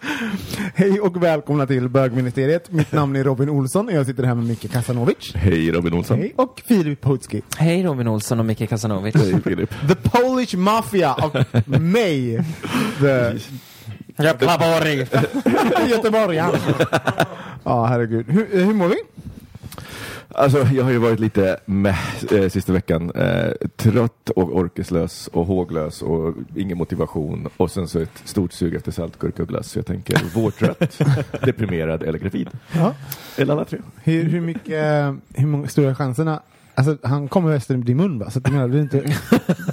Hej och välkomna till bögministeriet. Mitt namn är Robin Olsson och jag sitter här med Micke Kasanovic. Hej Robin Olsson. Hej. Och Filip Potski. Hej Robin Olsson och Micke Kasanovic. Hej Filip. The Polish Mafia och mig. The Göteborg. Göteborgaren. Ja, herregud. Hur, hur mår vi? Alltså, jag har ju varit lite med eh, sista veckan. Eh, trött och orkeslös och håglös och ingen motivation. Och sen så ett stort sug efter saltgurka och glass. Så jag tänker vårtrött, deprimerad eller gravid. Ja. Eller alla tre. Hur, hur mycket, hur många stora chanserna? Alltså, han kommer efter din mun va? Så att du menar, är inte?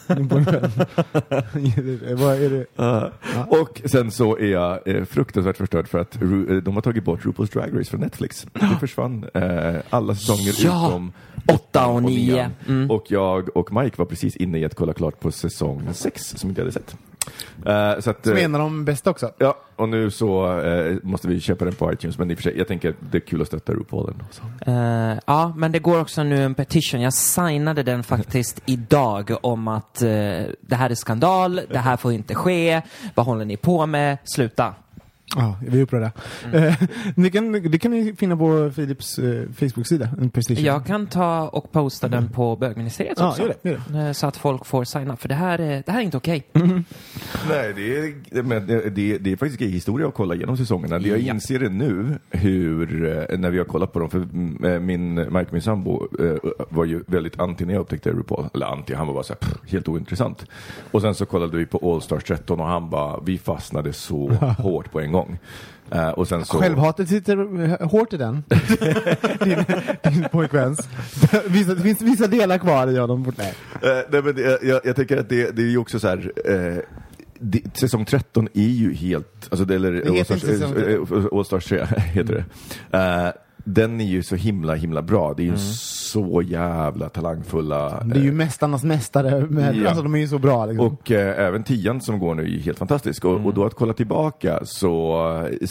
Vad är det? Ja. Och sen så är jag eh, fruktansvärt förstörd för att Ru- eh, de har tagit bort RuPaul's Drag Race från Netflix. Det försvann eh, alla säsonger Ja. utom Åtta och nio. nian. Mm. Och jag och Mike var precis inne i att kolla klart på säsong sex som inte hade sett. Eh, så att, Som eh, är en av de bästa också. Ja, och nu så eh, måste vi köpa den på iTunes, men i och för sig, jag tänker att det är kul att stötta RuPaul ändå. Så. Eh, ja, men det går också nu en petition. Jag signade den faktiskt idag om att eh, det här är skandal, det här får inte ske, vad håller ni på med, sluta. Ja, vi är upprörda. Eh, ni kan, det kan ni finna på Philips eh, Facebook-sida. Jag kan ta och posta den på bögministeriet Ja, också. gör det, gör Eh, Så att folk får signa, för det här är, det här är inte okej. Nej, det är, men det, det, det är faktiskt grej historia att kolla igenom säsongerna. Jag Ja. inser det nu, hur, eh, när vi har kollat på dem, för mm, eh, min, Mike, min sambo, eh, var ju väldigt anti när jag upptäckte RuPaul. Eller anti, han var bara så här, pff, helt ointressant. Och sen så kollade vi på All Stars 13 och han bara, vi fastnade så hårt på en gång. Eh, och sen så... Självhatet sitter hårt i den. din, din pojkväns. Vissa, det finns vissa delar kvar i honom. Nej. Eh, nej, men det, jag, jag tänker att det, det är ju också så här. Eh, det, säsong 13 är ju helt, alltså det, eller Det heter All Stars, inte säsong eh, All Stars 3 heter det. Eh, den är ju så himla himla bra. Det är ju så jävla talangfulla. Det är ju mästarnas mästare. Med, Ja. Alltså de är ju så bra. Liksom. Och eh, även tian som går nu är helt fantastisk. Och, och då att kolla tillbaka så eh,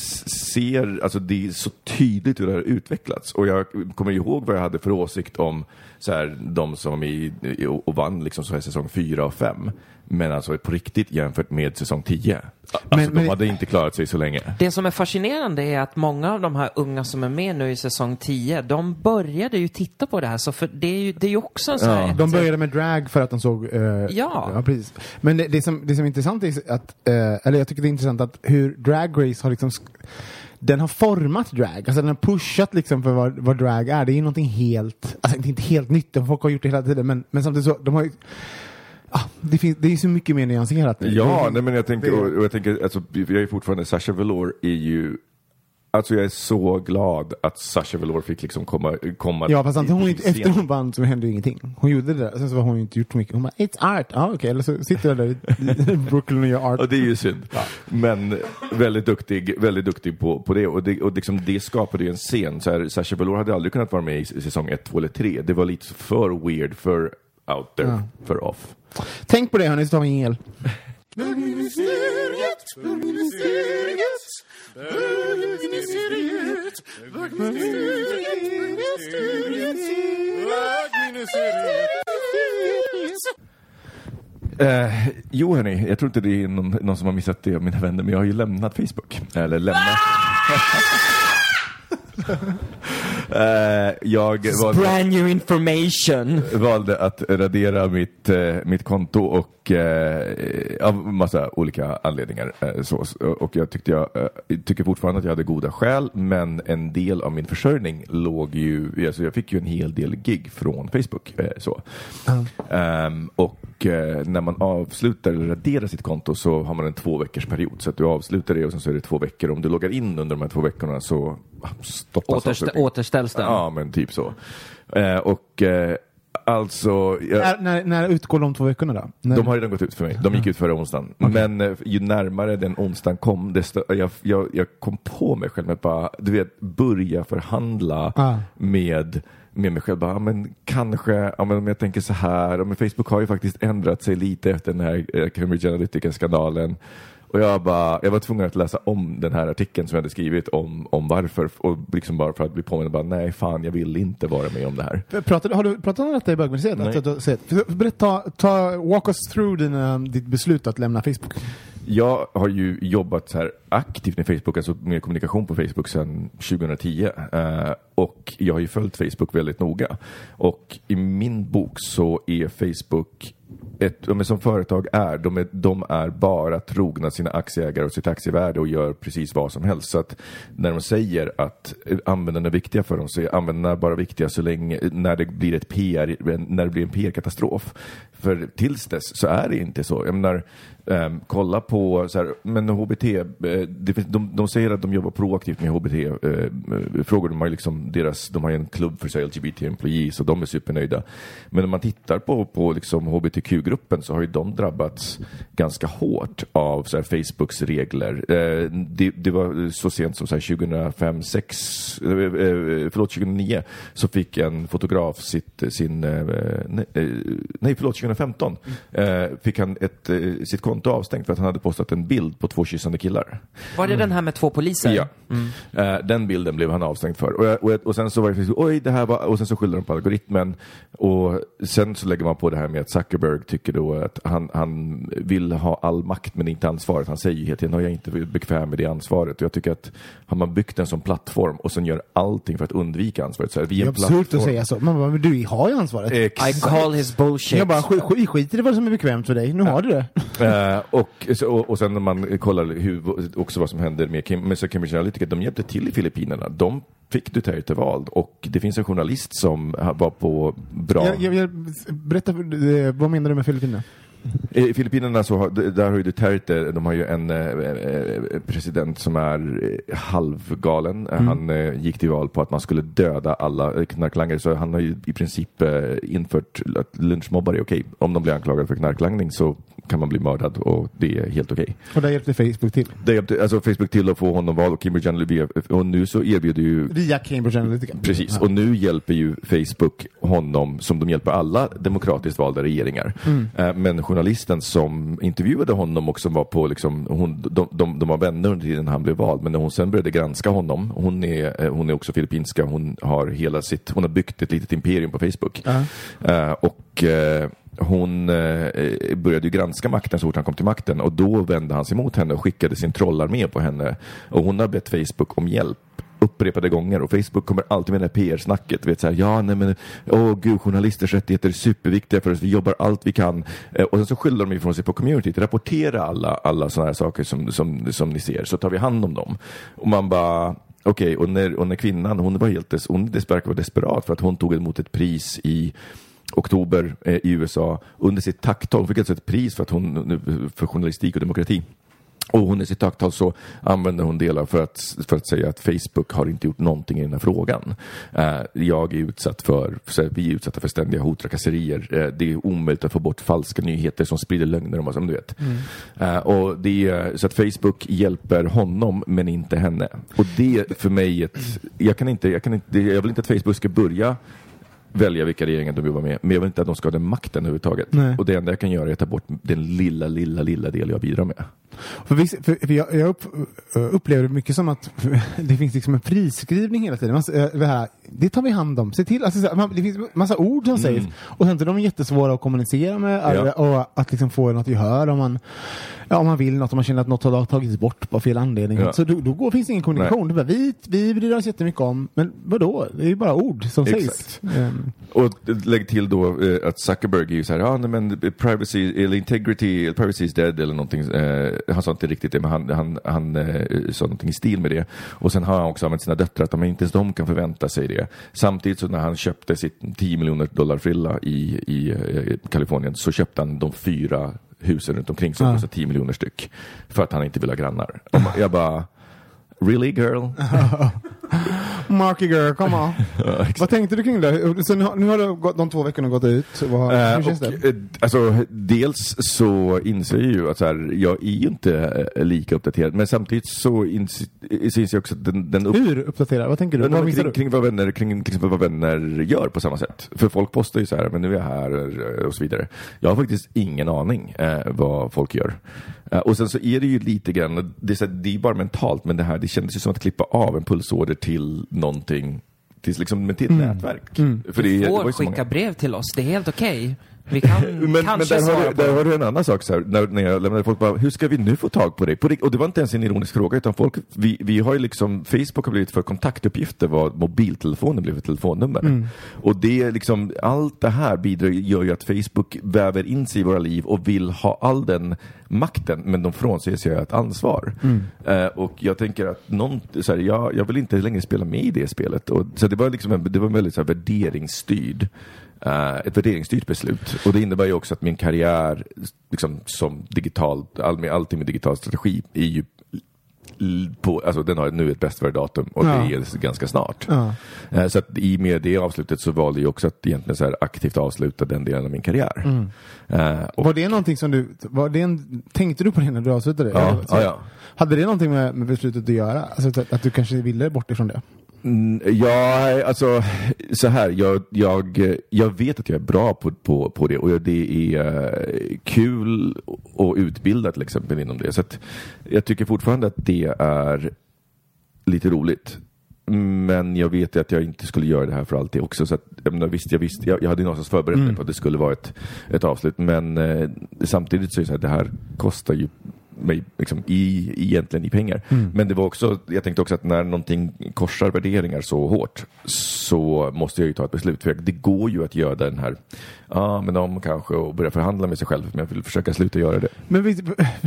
ser, alltså det är så tydligt hur det har utvecklats. Och jag kommer ihåg vad jag hade för åsikt om så här, de som i, i, och vann liksom så här säsong 4 och 5. Men alltså på riktigt jämfört med säsong 10. Alltså Men- men- de hade inte klarat sig så länge. Det som är fascinerande är att många av de här unga som är med nu i säsong 10, de började ju titta på det här, så för det är ju, det är ju också en sån här... de började med drag för att de såg... eh, Ja. precis. Men det, det, som, det som är intressant är att, eh, eller jag tycker det är intressant att hur Drag Race har liksom den har format drag, alltså den har pushat liksom för vad, vad drag är. Det är ju någonting helt, alltså inte, inte helt nytt, folk har gjort det hela tiden, men, men samtidigt så, de har ju, ah, det, finns, det är så mycket mer nyanserat. Ja, Det- nej, men jag tänker, och, och jag tänker, alltså, jag är fortfarande, Sasha Velour är ju Alltså jag är så glad att Sasha Velour fick liksom komma, komma Ja, fast hon, inte- efter hon vann så hände ju ingenting. Hon gjorde det där, sen så har hon ju inte gjort så mycket. Hon bara, it's art. Ja, okej. Eller så sitter jag där i- Brooklyn och gör art. Och det är ju synd. Men väldigt duktig, väldigt duktig på, på det. Och, det, och liksom det skapade ju en scen. Så här, Sasha Velour hade aldrig kunnat vara med i säsong 1, 2 eller 3. Det var lite för weird, för out there, Ja. för off. Tänk på det hörni, så tar vi en el. Eh, jo hörni, jag tror inte det är någon, någon som har missat det av mina vänner, men jag har ju lämnat Facebook. Eller lämnat. eh, jag valde, Brand new information. valde att radera mitt, eh, mitt konto och och eh, av massa olika anledningar. Eh, så, och jag, tyckte jag eh, tycker fortfarande att jag hade goda skäl, men en del av min försörjning låg ju, alltså jag fick ju en hel del gig från Facebook. Eh, så. Ehm, och eh, när man avslutar eller raderar sitt konto så har man en två veckors period. Så att du avslutar det och sen så är det två veckor. Om du loggar in under de här två veckorna så stoppas Återstä- återställs den? Ja, men typ så. Eh, och alltså... Jag, När, när, när utgår de två veckorna då? När, de har redan gått ut för mig. De gick ut förra onsdagen. Men eh, ju närmare den onsdagen kom, desto, jag, jag, jag kom på mig själv med att bara, du vet, börja förhandla Ah. med med mig själv, bara, men kanske, ja, men om jag tänker så här, ja, men Facebook har ju faktiskt ändrat sig lite efter den här eh, Cambridge Analytica-skandalen. Och jag, bara, jag var tvungen att läsa om den här artikeln som jag hade skrivit om, om varför, och liksom bara för att bli påmind, bara, nej fan, jag vill inte vara med om det här. Pratade, har du pratat om detta i bögmuseet? Att Berätta, ta, walk us through din, ditt beslut att lämna Facebook. Jag har ju jobbat så här aktivt med Facebook, alltså med kommunikation på Facebook sedan 2010. Eh, och jag har ju följt Facebook väldigt noga. Och i min bok så är Facebook ett, de är som företag är, de är, de är bara trogna sina aktieägare och sitt aktievärde och gör precis vad som helst. Så att när de säger att användarna är viktiga för dem så är användarna bara viktiga så länge, när det blir ett PR, när det blir en PR-katastrof. För tills dess så är det inte så. Jag menar, ehm, kolla på så här, men HBT, eh, det, de, de säger att de jobbar proaktivt med HBT-frågor. de har liksom deras, de har ju en klubb för LGBT-employees och de är supernöjda. Men om man tittar på, på liksom HBTQ-gruppen så har ju de drabbats ganska hårt av så här, Facebooks regler. Eh, det, det var så sent som så här, 2005, 6, eh, eh, förlåt 2009 så fick en fotograf sitt, sin, eh, nej, eh, förlåt 2015 eh, fick han ett, eh, sitt konto avstängt för att han hade postat en bild på två kyssande killar. Var det den här med två poliser? Ja. Eh, den bilden blev han avstängd för. Och, och, och sen så var det oj det här var, och sen så skyller de på algoritmen. Och sen så lägger man på det här med att Zuckerberg tycker då att han, han vill ha all makt men inte ansvaret. Han säger ju hela tiden, "Nej, jag är inte bekväm med det ansvaret. Och jag tycker att har man byggt en sån plattform och sen gör allting för att undvika ansvaret. Så här, vi Det är är en absurt att säga så. Man bara, men du har ju ansvaret. I Exakt. call his bullshit. jag bara, sk sk skit i det vad som är bekvämt för dig. Nu har du det. Eh, och, och, och sen när man kollar hur, också vad som händer med, Kim, med Cambridge Analytica, de hjälpte till i Filippinerna. De fick Duterte vald och det finns en journalist som var på bra... Jag, jag, jag, berätta, eh, vad menar du med Filippinerna? I Filippinerna så har, där har ju Duterte, de har ju en eh, eh, president som är eh, halvgalen. Mm. Han eh, gick till val på att man skulle döda alla eh, knarklangare så han har ju i princip eh, infört att lynchmobbar är okej. Om de blir anklagade för knarklangning så kan man bli mördad och det är helt okej. Och där hjälpte Facebook till. Det hjälpte alltså Facebook till att få honom vald och Cambridge Analytica och nu så erbjuder ju Via Cambridge Analytica. Precis, och nu hjälper ju Facebook honom som de hjälper alla demokratiskt valda regeringar. Mm. Eh, Men journalisten som intervjuade honom och som var på, liksom, hon, de, de, de var vänner under tiden han blev vald, men när hon sen började granska honom, hon är, eh, hon är också filippinska, hon har hela sitt, hon har byggt ett litet imperium på Facebook. Ja. Eh, och eh, hon eh, började granska makten så fort han kom till makten och då vände han sig mot henne och skickade sin trollarmé på henne. Och hon har bett Facebook om hjälp upprepade gånger och Facebook kommer alltid med det här PR-snacket. Vet så här, ja nej men, åh gud, journalisters rättigheter är superviktiga för oss, vi jobbar allt vi kan. Eh, och sen så skyller de ifrån sig på communityt, rapportera alla, alla sådana här saker som, som, som ni ser, så tar vi hand om dem. Och man bara, Okej, och, när, och när kvinnan, hon var helt des, hon des- verkar vara desperat för att hon tog emot ett pris i oktober eh, i USA under sitt tacktal. Hon fick alltså ett pris för, att hon, för journalistik och demokrati. Och hon i sitt tacktal så använder hon delar för att, för att säga att Facebook har inte gjort någonting i den här frågan. Eh, jag är utsatt för, vi är utsatta för ständiga hot, trakasserier. Eh, det är omöjligt att få bort falska nyheter som sprider lögner om oss, du vet. Eh, och det är, så att Facebook hjälper honom men inte henne. Och det för mig ett, jag kan inte, jag kan inte, jag vill inte att Facebook ska börja välja vilka regeringar de jobbar med, men jag vill inte att de ska ha den makten överhuvudtaget. Nej. Och det enda jag kan göra är att ta bort den lilla, lilla, lilla del jag bidrar med. För, vissa- för, jag, jag upp, upplever det mycket som att det finns liksom en friskrivning hela tiden. Eh, det, här, det tar vi hand om. Se till, alltså, man, det finns massa ord som sägs och sen är de jättesvåra att kommunicera med Mm. Ja. och att liksom få något gehör om man, ja, om man vill något, om man känner att något har tagits bort på fel anledning. Ja. Så då, då går, finns ingen kommunikation. Bara, vi, vi bryr oss jättemycket om, men vadå? Det är ju bara ord som Exakt. sägs. Ehm, Och lägg till då eh, att Zuckerberg är ju så här, ja nej, men privacy, eller integrity, privacy is dead eller någonting. Eh, han sa inte riktigt det, men han, han, han eh, sa någonting i stil med det. Och sen har han också använt sina döttrar, att de inte ens de kan förvänta sig det. Samtidigt så när han köpte sitt 10 miljoner dollar frilla i, i eh, Kalifornien så köpte han de fyra husen runt omkring som Ja. kostar 10 miljoner styck. För att han inte vill ha grannar. Jag bara, really girl? Marky girl, come on. Vad tänkte du kring det? Så nu, har- nu har det gått, de två veckorna gått ut. Vad, Eh, hur känns och, det? eh, alltså, dels så inser jag ju att så här, jag är ju inte eh, lika uppdaterad, men samtidigt så inser inser jag också att den, den upp, Hur uppdaterad? Vad tänker du? Men, Vad kring, du? kring, vad vänner, kring, kring vad vänner gör på samma sätt. För folk postar ju så här, men nu är jag här och så vidare. Jag har faktiskt ingen aning eh, vad folk gör. Eh, och sen så är det ju lite grann, det är, så här, det är bara mentalt, men det här det kändes ju som att klippa av en pulsåder till någonting, till, liksom, till ett nätverk. För det, det var Får ju så många- skicka brev till oss, det är helt okej. Vi kan men, men kanske där, har svara du, på där det. har du en annan sak, så här, när, när jag lämnade folk bara, hur ska vi nu få tag på dig? På, och det var inte ens en ironisk fråga, utan folk, vi, vi har ju liksom, Facebook har blivit för kontaktuppgifter vad mobiltelefonen blev för telefonnummer. Mm. Och det är liksom, allt det här bidrar, gör ju att Facebook väver in sig i våra liv och vill ha all den makten, men de frånsäger sig ett ansvar. Mm. Eh, och jag tänker att någon, så här, jag, jag vill inte längre spela med i det spelet. Och, så det var liksom en, det var en väldigt så här, värderingsstyrd eh, ett värderingsstyrt beslut. Och det innebär ju också att min karriär liksom, som digital, all, med allting med digital strategi är ju på, alltså den har nu ett bäst före datum och Ja. det är ganska snart. Ja. Eh, Så att i och med det avslutet så valde jag också att egentligen så här aktivt avsluta den delen av min karriär. Mm. Eh, Var det någonting som du, var det en, tänkte du på det när du avslutade? ja, ja, ja. Hade det någonting med, med beslutet att göra? Alltså att, att du kanske ville bort ifrån det? Mm, Ja, alltså så här. Jag, jag, jag vet att jag är bra på, på, på det och det är eh, kul att utbilda till exempel inom det. Så jag tycker fortfarande att det är lite roligt. Men jag vet att jag inte skulle göra det här för alltid också. Så att, jag, menar, visst, jag, visste, jag, jag hade någonstans förberett mig på att det skulle vara ett, ett avslut. Men eh, samtidigt så är det så här, det här kostar ju mig liksom, i, egentligen i pengar. Men det var också, jag tänkte också att när någonting korsar värderingar så hårt så måste jag ju ta ett beslut. För det går ju att göra den här, ja men om kanske och börja förhandla med sig själv. Men jag vill försöka sluta göra det. Men visst,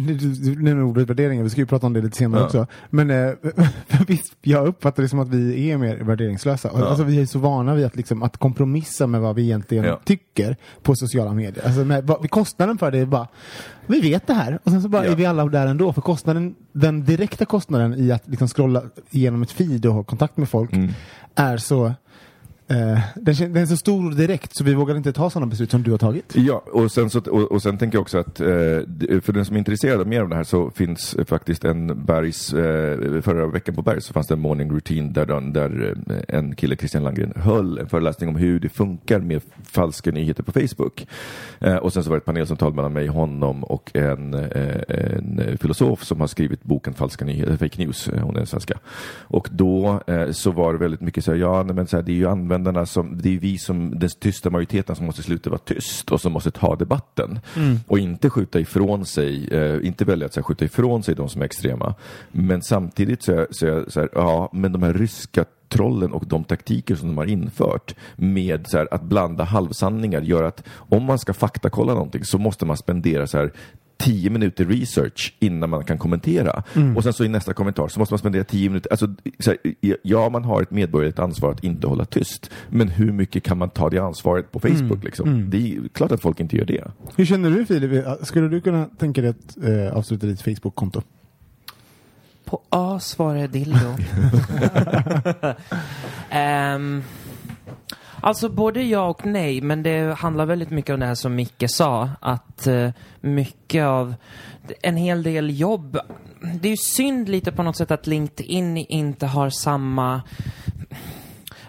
du nämner ordet värderingar, vi ska ju prata om det lite senare Ja. också. Men eh, visst, jag uppfattar det som att vi är mer värderingslösa. Ja. Alltså vi är så vana vid att, liksom, att kompromissa med vad vi egentligen Ja. tycker på sociala medier. Alltså med, vad, kostnaden för det är bara, vi vet det här och sen så bara Ja. är vi alla där ändå. För kostnaden, den direkta kostnaden i att liksom scrolla igenom ett feed och ha kontakt med folk Mm. är så Eh, den, den är så stor direkt så vi vågar inte ta sådana beslut som du har tagit. Ja, och sen, så, och, och sen tänker jag också att eh, för den som är intresserad av mer av det här så finns eh, faktiskt en Bergs, eh, förra veckan på Berg så fanns det en morning routine där, den, där eh, en kille, Christian Landgren, höll en föreläsning om hur det funkar med falska nyheter på Facebook. Eh, och sen så var det ett panelsamtal mellan mig, honom och en, eh, en filosof som har skrivit boken Falska nyheter, Fake News, eh, hon är svenska. Och då eh, så var det väldigt mycket så här, ja men så här, det är ju användarna som, det är vi som, den tysta majoriteten som måste sluta vara tyst och som måste ta debatten. Och inte skjuta ifrån sig, eh, inte välja att här, skjuta ifrån sig de som är extrema. Men samtidigt så är, så är jag så här, ja men de här ryska trollen och de taktiker som de har infört med så här, att blanda halvsanningar gör att om man ska faktakolla någonting så måste man spendera så här tio minuter research innan man kan kommentera. Och sen så i nästa kommentar så måste man spendera tio minuter. Alltså, så här, ja, man har ett medborgerligt ansvar att inte hålla tyst. Men hur mycket kan man ta det ansvaret på Facebook? Liksom? Det är klart att folk inte gör det. Hur känner du Filip? Skulle du kunna tänka dig att eh, avsluta ditt Facebook-konto? På A svarar jag dildo. Ehm, alltså både ja och nej, men det handlar väldigt mycket om det här som Micke sa. Att eh, mycket av, en hel del jobb, det är ju synd lite på något sätt att LinkedIn inte har samma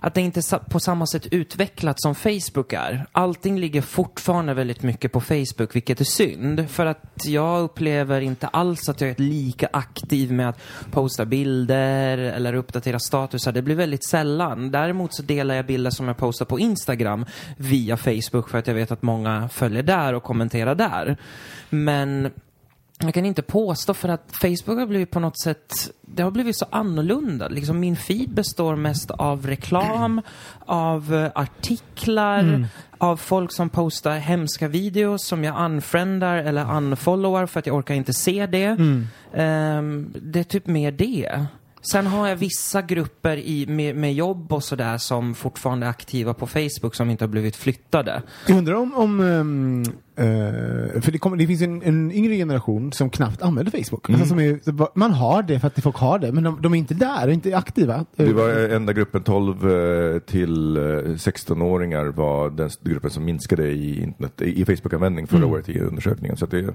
att det inte är på samma sätt utvecklat som Facebook är. Allting ligger fortfarande väldigt mycket på Facebook, vilket är synd. För att jag upplever inte alls att jag är lika aktiv med att posta bilder eller uppdatera statusar. Det blir väldigt sällan. Däremot så delar jag bilder som jag postar på Instagram via Facebook för att jag vet att många följer där och kommenterar där. Men jag kan inte påstå för att Facebook har blivit på något sätt, det har blivit så annorlunda. Liksom min feed består mest av reklam, av eh, artiklar, av folk som postar hemska videos som jag unfriendar eller unfollowar för att jag orkar inte se det. Ehm, det är typ mer det. Sen har jag vissa grupper i, med, med jobb och sådär som fortfarande är aktiva på Facebook som inte har blivit flyttade. Jag undrar om, om ehm, eh, för det, kommer, det finns en, en yngre generation som knappt använder Facebook. Mm. Alltså som är, man har det för att folk har det, men de, de är inte där, inte aktiva. Det var enda gruppen 12 eh, till eh, 16-åringar var den gruppen som minskade i, internet, i Facebook-användning förra Mm. året i undersökningen. Så att det,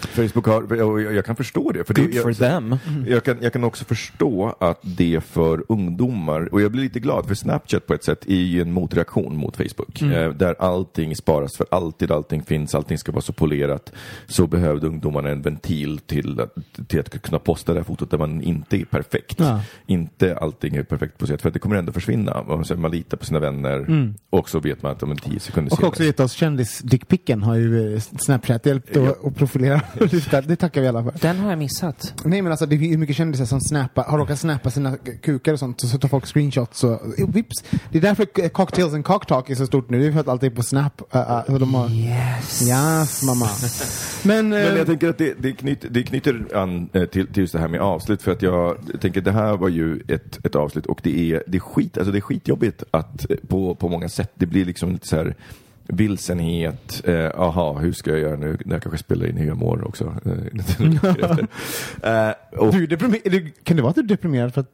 Facebook har, och jag, jag kan förstå det. För det Good for jag, them. Jag kan, jag kan också förstå att det för ungdomar, och jag blir lite glad för Snapchat på ett sätt är ju en motreaktion mot Facebook. Eh, där allting sparas för alltid, allting finns, allting ska vara så polerat. Så behövde ungdomarna en ventil till att, till att kunna posta det här fotot där man inte är perfekt. Ja. Inte allting är perfekt poserat, för att det kommer ändå försvinna. Man litar på sina vänner och så vet man att om en tio sekunder Och också gett oss kändis-dickpicken har ju eh, Snapchat hjälpt Ja. att profilera. det tackar vi alla för. Den har jag missat. Nej men alltså det är ju mycket kändisar som snappar, har råkat snappa sina kukar och sånt, så tar folk screenshots och eh, vips. Det är därför Cocktails and Cocktalk är så stort nu, det är för att allt är på Snap. Uh, uh, så de har... Yes. Yes, mamma. Men, Men eh, jag tänker att det, det, knyter, det knyter an eh, till, till just det här med avslut för att jag tänker det här var ju ett, ett avslut och det är, det är skit, alltså det är skitjobbigt att eh, på, på många sätt, det blir liksom lite så här vilsenhet, eh, aha, hur ska jag göra nu? Det här kanske spelar in hur jag mår också. eh, eh, och, du, är kan det vara att du är deprimerad för att...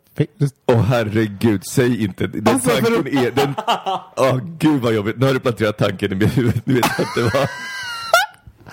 Åh herregud, säg inte. Den Alltså, tanken är... Den, åh gud vad jobbigt. Nu har du planterat tanken i mitt huvud. Nu vet jag inte vad...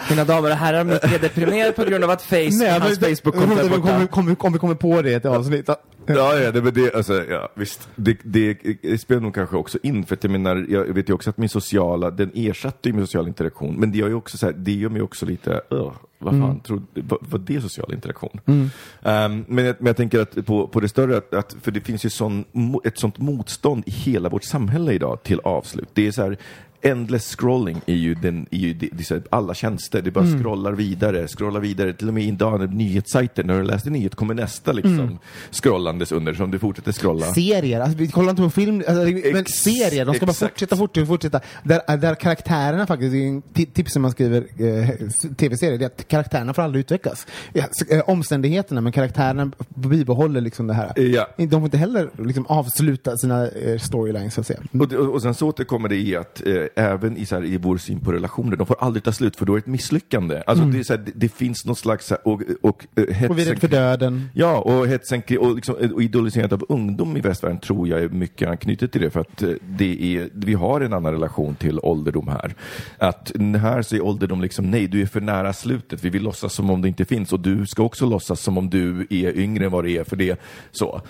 Mina damer och herrar, Micke är deprimerad på grund av att face, hans Facebook-konto är om, vi borta. kommer, kommer, om vi kommer på det i ett avsnitt. Ja, ja, det, men det, alltså, ja visst. Det, det, det spelar nog kanske också in, för att jag menar, jag vet ju också att min sociala, den ersatte ju min sociala interaktion, men det gör ju också så här, det gör mig också lite, uh, vad fan, tror, vad, vad det är social interaktion? Ehm, men, jag, men jag tänker att på, på det större, att, att, för det finns ju sån, ett sånt motstånd i hela vårt samhälle idag till avslut. Det är så här, Endless scrolling är ju, den, är ju det, det är alla tjänster, det bara scrollar vidare, scrollar vidare, till och med idag nyhetssajter, när du läste nyhet kommer nästa liksom scrollandes under, som du fortsätter scrolla. Serier, alltså, vi kollar inte på film, alltså, men serier, de ska bara exakt. fortsätta, fortsätta, fortsätta. Där, där karaktärerna faktiskt, det är en ti- tips när man skriver eh, tv-serier, det är att karaktärerna får aldrig utvecklas. Ja, eh, omständigheterna, men karaktärerna bibehåller liksom det här. Ja. De får inte heller liksom, avsluta sina eh, storylines, så att säga. Och, det- och sen så återkommer det i att eh, även i, så här, i vår syn på relationer, de får aldrig ta slut för då är det ett misslyckande. Alltså det, är så här, det, det finns något slags, så här, och, och, eh, Och vi är hetsen, rädda för döden. Ja, och hetsen och, liksom, och idoliserandet av ungdom i västvärlden tror jag är mycket anknutet till det. För att eh, det är, vi har en annan relation till ålderdom här. Att här så är ålderdom liksom, nej, du är för nära slutet. Vi vill låtsas som om det inte finns och du ska också låtsas som om du är yngre än vad det är för det. Så.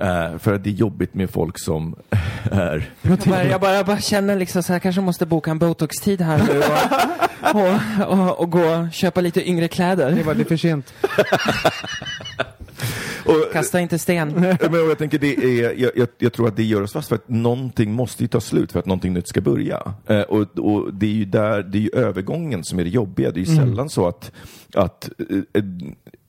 Eh, för att det är jobbigt med folk som är Jag bara, jag, bara, jag bara känner liksom så här, kanske måste boka en botox-tid här nu och, och, och, och gå och köpa lite yngre Det kläder. var det är för sent. Och, Kasta inte sten. men, jag, tänker det är, jag, jag, jag tror att det gör oss fast för att någonting måste ju ta slut för att någonting nytt ska börja. Eh, och, och det är ju där, det är ju övergången som är det jobbiga. Det är ju sällan så att, att eh,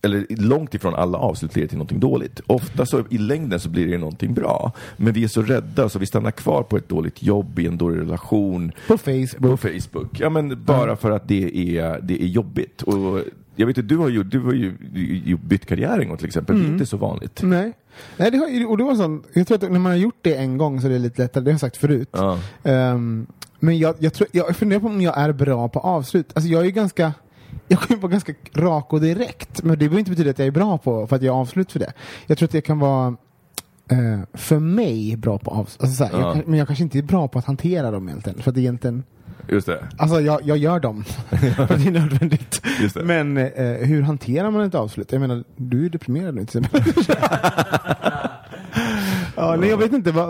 eller långt ifrån alla avslut leder till någonting dåligt. Ofta så i längden så blir det någonting bra. Men vi är så rädda så vi stannar kvar på ett dåligt jobb, i en dålig relation, På Facebook. på Facebook. Ja men bara för att det är, det är jobbigt. Och jag vet att du har ju, du har ju, ju bytt karriär en gång till exempel. Det är inte så vanligt. Nej. Nej, det har, och det var sån, jag tror att när man har gjort det en gång så är det lite lättare, det har jag sagt förut. Ja. Ehm, men jag, jag, tror, jag funderar på om jag är bra på avslut. Alltså jag är ju ganska, jag ju vara ganska rak och direkt, men det behöver inte betyda att jag är bra på för att jag har avslut för det. Jag tror att jag kan vara eh, för mig bra på avslut, alltså, Ja. jag, men jag kanske inte är bra på att hantera dem egentligen. För att egentligen, Just det. alltså jag, jag gör dem, för det är nödvändigt. Det. Men eh, hur hanterar man ett avslut? Jag menar, du är deprimerad nu till exempel. ja, nej, jag vet inte. Vad,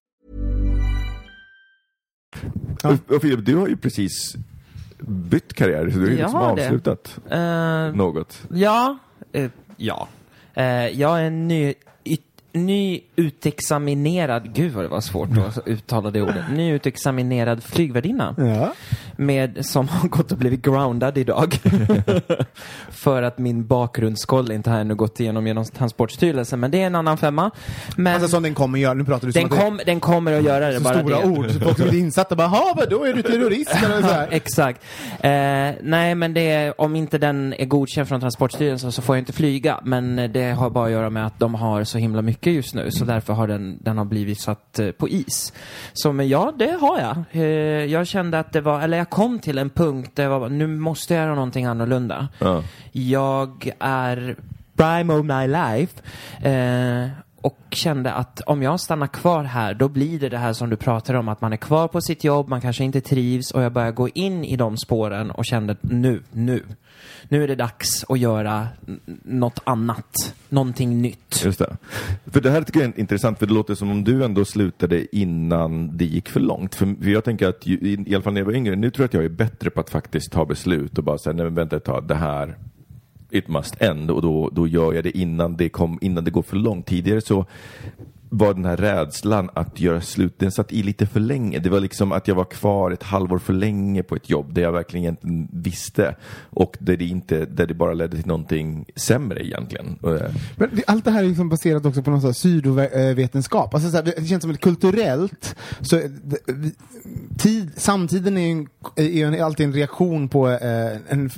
Och, och Filip, du har ju precis bytt karriär, så du har ju liksom avslutat Eh, något. Ja, eh, ja. Eh, jag är en ny, ny utexaminerad, gud vad det var svårt att uttala det ordet, ny utexaminerad flygvärdinna. Ja. Med, som har gått och blivit groundad idag. För att min bakgrundskoll inte har ännu gått igenom genom Transportstyrelsen, men det är en annan femma. Men Alltså som den kommer göra, nu pratar du den, kom, den kommer att göra det, så bara stora det. ord, folk är insatta bara "Ha, vad då är du terrorist?” eller så här. Exakt. Eh, nej, men det är, om inte den är godkänd från Transportstyrelsen så får jag inte flyga. Men det har bara att göra med att de har så himla mycket just nu. Så därför har den, den har blivit satt eh, på is. Så men ja, det har jag. Eh, jag kände att det var, eller jag kom till en punkt där jag var, nu måste jag göra någonting annorlunda. Ja. Jag är prime of my life. Eh, och kände att om jag stannar kvar här, då blir det det här som du pratar om, att man är kvar på sitt jobb, man kanske inte trivs och jag börjar gå in i de spåren och kände nu, nu, nu är det dags att göra något annat, någonting nytt. Just det. För det här tycker jag är intressant, för det låter som om du ändå slutade innan det gick för långt. För jag tänker att, i i alla fall när jag var yngre, nu tror jag att jag är bättre på att faktiskt ta beslut och bara säga, nej men vänta ett tag, det här, it must end. Och då, då gör jag det innan det, kom, innan det går för långt. Tidigare så var den här rädslan att göra slut, den satt i lite för länge. Det var liksom att jag var kvar ett halvår för länge på ett jobb där jag verkligen inte visste och där det, inte, där det bara ledde till någonting sämre egentligen. Eh, Men allt det här är liksom baserat också på någon sydovetenskap. Alltså så här, det känns som ett kulturellt, så eh, tid, samtiden är en, är en, alltid en reaktion på eh, en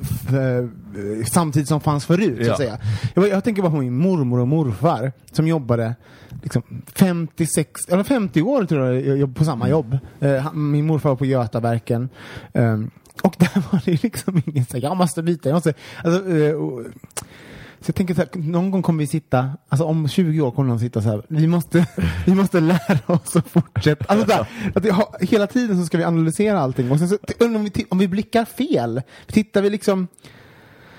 samtid som fanns förut, så Ja. att säga. Jag, jag tänker bara på min mormor och morfar som jobbade liksom 56, eller 50 år tror jag, på samma jobb. Eh, min morfar var på Götaverken. ehm, och där var det liksom ingen så här, jag måste byta, jag måste, alltså, eh, och, så jag tänker så här, någon gång kommer vi sitta, alltså om 20 år kommer någon sitta så här, vi måste, vi måste lära oss att fortsätta. Alltså så här, att har, hela tiden så ska vi analysera allting och sen så, om, vi, om vi blickar fel, tittar vi liksom,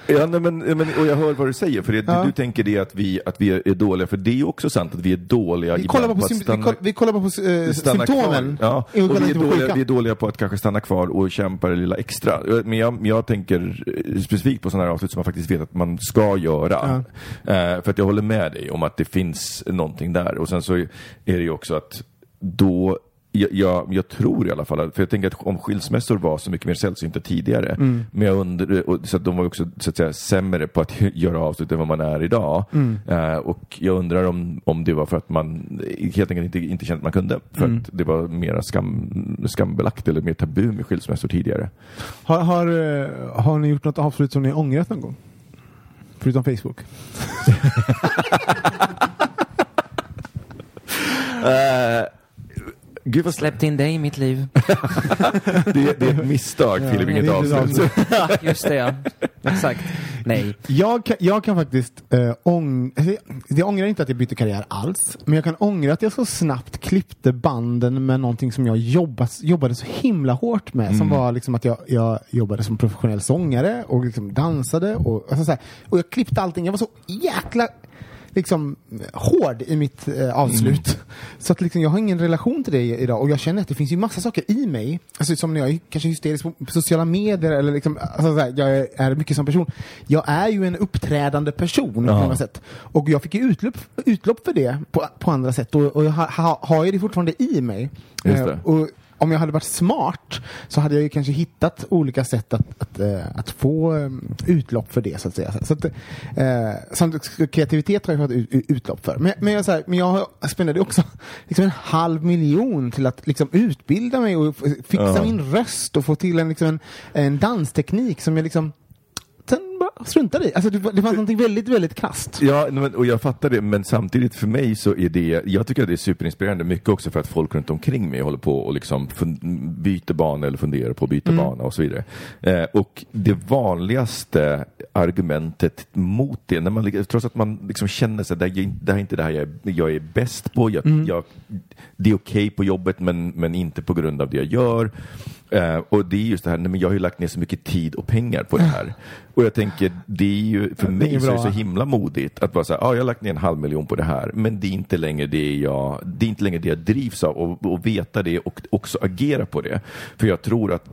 Ja, nej, men, ja, men, och jag hör vad du säger, för det, Ja. du tänker det att vi, att vi är dåliga, för det är ju också sant att vi är dåliga vi kollar ibland på, att vi, stanna- koll, vi kollar på eh, symptomen. Kvar. Ja, och vi, är på dåliga, vi är dåliga på att kanske stanna kvar och kämpa det lilla extra. Men jag, jag tänker eh, specifikt på sådana här avsnitt som man faktiskt vet att man ska göra. Eh, för att jag håller med dig om att det finns någonting där. Och sen så är det ju också att då jag, jag, jag tror i alla fall, för jag tänker att om skilsmässor var så mycket mer sällsynta tidigare, Mm. men jag undrar, och, så att de var också så att säga, sämre på att göra avslut än vad man är idag. Mm. Eh, och jag undrar om, om det var för att man helt enkelt inte, inte kände att man kunde, för Mm. att det var mer skam, skambelagt eller mer tabu med skilsmässor tidigare. Har, har, eh, har ni gjort något avslut som ni ångrat någon gång? Förutom Facebook. Uh, gud vad Släppt in dig i mitt liv. det, det är ett misstag, Filip, det inget avslut. Just det, ja. Exakt. Nej. Jag kan, jag kan faktiskt äh, ång, alltså, jag, ångrar inte att jag bytte karriär alls, men jag kan ångra att jag så snabbt klippte banden med någonting som jag jobbat, jobbade så himla hårt med, som var liksom att jag, jag jobbade som professionell sångare och liksom dansade och, alltså, så här, och jag klippte allting. Jag var så jäkla liksom hård i mitt eh, avslut. Så att liksom, jag har ingen relation till det idag och jag känner att det finns ju massa saker i mig, alltså som när jag är kanske hysterisk på sociala medier eller liksom, alltså, så här, jag är, är mycket som person. Jag är ju en uppträdande person på Ja. många sätt. Och jag fick ju utlopp, utlopp för det på, på andra sätt och, och jag ha, ha, har ju det fortfarande i mig. Eh, och om jag hade varit smart så hade jag ju kanske hittat olika sätt att, att, eh, att få eh, utlopp för det så att säga. Så att, eh, kreativitet har jag fått ut, ut- utlopp för. Men, men, jag, så här, men jag spenderade också liksom en halv miljon till att liksom utbilda mig och fixa Ja. min röst och få till en, liksom en, en dansteknik som jag liksom struntade i. Alltså det, fanns någonting väldigt, väldigt krasst. Ja, men- och jag fattar det, men samtidigt för mig så är det, jag tycker att det är superinspirerande, mycket också för att folk runt omkring mig håller på och liksom fun- byter bana eller funderar på att byta bana och så vidare. Eh, och det vanligaste argumentet mot det, när man, trots att man liksom känner sig, det här är inte det här jag är, jag är bäst på, jag, jag, det är okej på jobbet men, men inte på grund av det jag gör. Eh, och det är just det här, nej, men jag har ju lagt ner så mycket tid och pengar på det här. Och jag tänker, det är ju, för mig så är det så himla modigt att bara säga, ja, jag har lagt ner en halv miljon på det här, men det är inte längre det jag, det är inte längre det jag drivs av och, och veta det och också agera på det. För jag tror att,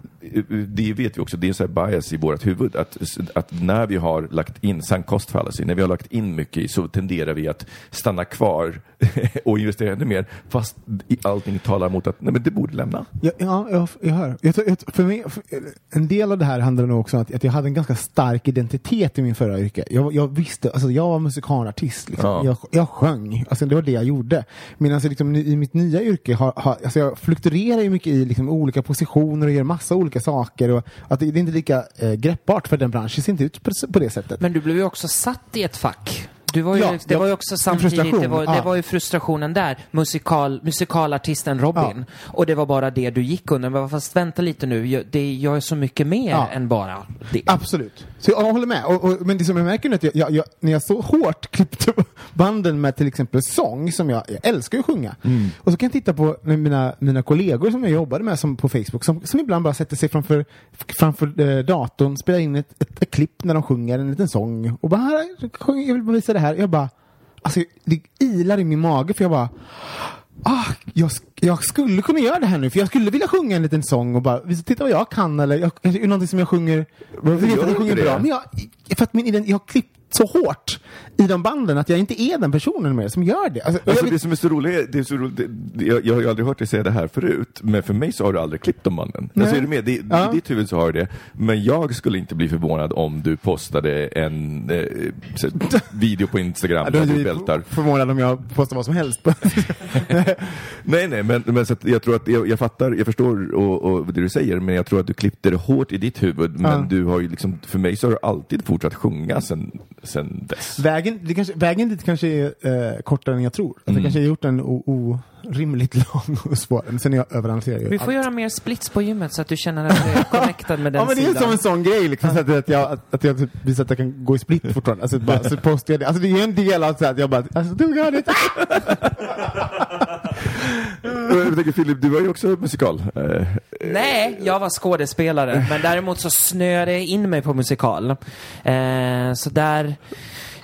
det vet vi också, det är en sån här bias i vårt huvud, att, att när vi har lagt in, sunk cost fallacy, när vi har lagt in mycket så tenderar vi att stanna kvar och investera ännu mer, fast allting talar mot att, nej men det borde lämna. Ja, ja jag, jag hör. Jag, jag, för mig, för, en del av det här handlar nog också om att, att jag hade en ganska stark identitet i min förra yrke. Jag, jag visste, alltså jag var musikalartist. Liksom. Ja. Jag, jag sjöng, alltså det var det jag gjorde. Medan alltså, liksom, i mitt nya yrke, har, har, alltså jag fluktuerar ju mycket i liksom, olika positioner och gör massa olika saker. Och att det, det är inte lika eh, greppbart för den branschen ser inte ut på, på det sättet. Men du blev ju också satt i ett fack. Du var ju, Ja, det ja, var ju också samtidigt, det var, det ja. var ju frustrationen där. Musikal, musikalartisten Robin. Och det var bara det du gick under. Men fast vänta lite nu, jag, det, jag är så mycket mer Ja. än bara det. Absolut. Så jag håller med. Och, och, men det som jag märker nu är att jag, jag, jag, när jag så hårt klippte banden med till exempel sång, som jag, jag älskar att sjunga. Och så kan jag titta på mina, mina kollegor som jag jobbade med som, på Facebook, som, som ibland bara sätter sig framför, framför eh, datorn, spelar in ett, ett, ett klipp när de sjunger en liten sång och bara, här, jag vill bara visa det här. Jag bara, alltså det ilar i min mage för jag bara, ah, jag, jag skulle kunna göra det här nu, för jag skulle vilja sjunga en liten sång och bara, titta vad jag kan, eller jag, någonting som jag sjunger, jag vet att jag sjunger bra, men jag, för att min, jag har klippt så hårt i de banden att jag inte är den personen mer som gör det. Alltså, Alltså vet- det som är så roligt, det är så roligt det, jag, jag har ju aldrig hört dig säga det här förut, men för mig så har du aldrig klippt de banden. Nej. Alltså är du med? Det, Ja. I ditt huvud så har du det, men jag skulle inte bli förvånad om du postade en eh, video på Instagram Ja, där du bältar. förvånad om jag postar vad som helst. Nej, nej, men, men så jag tror att jag, jag fattar, jag förstår och, och det du säger, men jag tror att du klippte det hårt i ditt huvud, men Ja. du har ju liksom, för mig så har du alltid fortsatt sjunga sen, sen dess. vägen, det kanske, vägen dit kanske är eh, kortare än jag tror. Att Mm. jag kanske har gjort den o- orimligt lång och svår. Men sen är jag överanalyserar ju Vi får allt. göra mer splits på gymmet så att du känner att du är connectad med den Ja men det är sidan. som en sån grej liksom, så att, att jag, att, att jag typ visar att jag kan gå i split fortfarande. Alltså, bara, så postar jag det. Alltså det är ju en del av så att jag bara, alltså du gör det. Jag tänker Filip, du var ju också musikal. Eh, Nej, jag var skådespelare, men däremot så snöade jag in mig på musikal. Eh, så där...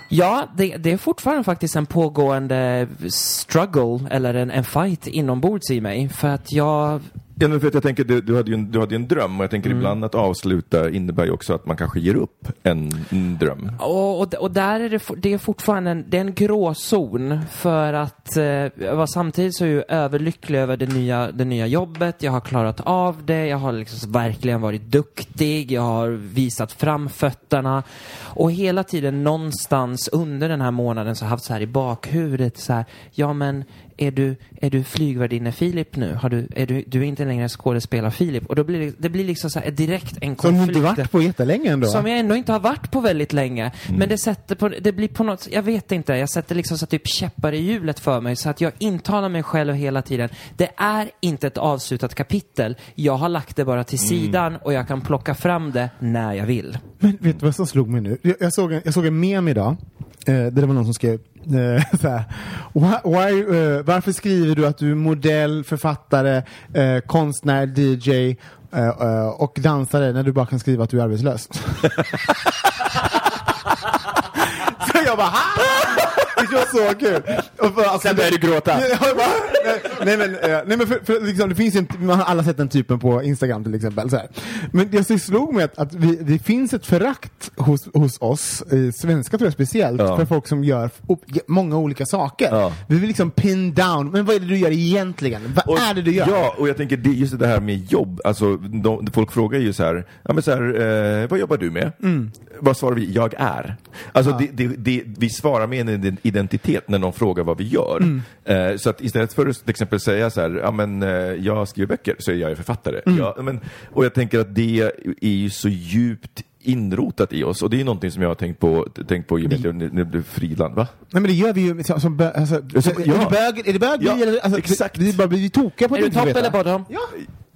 Ja, det, det är fortfarande faktiskt en pågående struggle, eller en, en fight inombords i mig. För att jag Ja, men för att jag tänker, du, du, hade ju en, du hade en dröm och jag Mm. tänker ibland att avsluta innebär ju också att man kanske ger upp en, en dröm. Och, och, och där är det, det är fortfarande en, det är en gråzon för att eh, jag var samtidigt så är jag överlycklig över det nya, det nya jobbet. Jag har klarat av det. Jag har liksom verkligen varit duktig. Jag har visat fram fötterna. Och hela tiden någonstans under den här månaden så har jag haft så här i bakhuvudet så här, ja men är du, är du flygvärdinne Filip nu? Har du, är du, du är inte längre skådespelare Filip? Och då blir det, det blir liksom så här direkt en Som du konflikt. inte varit på jättelänge ändå. Som jag ändå inte har varit på väldigt länge. Mm. Men det sätter på, det blir på något, jag vet inte, jag sätter liksom så typ käppar i hjulet för mig så att jag intalar mig själv hela tiden. Det är inte ett avslutat kapitel. Jag har lagt det bara till Mm. sidan och jag kan plocka fram det när jag vill. Men vet du vad som slog mig nu? Jag, jag, såg, en, jag såg en mem idag. Eh, det var någon som skrev eh, så här, why, why, eh, Varför skriver du att du är modell, författare, eh, konstnär, DJ eh, eh, och dansare när du bara kan skriva att du är arbetslös? så jag bara ha! Det var så kul! Och för, alltså, Sen började du gråta. Jag nej, men, eh, nej, men för, för, liksom, det finns ju inte, man har alla sett den typen på Instagram till exempel. Så här. Men det som slog mig att, att vi, det finns ett förakt hos, hos oss, eh, svenskar tror jag speciellt, Ja. för folk som gör många olika saker. Ja. Vi vill liksom pin down, men vad är det du gör egentligen? Vad Och- är det du gör? Ja, och jag tänker det, just det här med jobb. Alltså, de, folk frågar ju så här, ja, men så här eh, vad jobbar du med? Mm. Vad svarar vi? Jag är. Alltså, det, det, det, vi svarar med en identitet när någon frågar vad vi gör. Mm. Eh, så att istället för att till exempel säga så här, ja men eh, jag skriver böcker, så är jag ju författare. Mm. Ja, men, och jag tänker att det är ju så djupt inrotat i oss och det är någonting som jag har tänkt på, tänkt på i och med att jag nu nu blev friland, va? Nej men det gör vi ju som, som bö, alltså, Som- är, ja. det bög, är det bög Ja, vi, alltså, exakt. Vi, vi blir tokiga på Är att du topp eller bottom? Ja,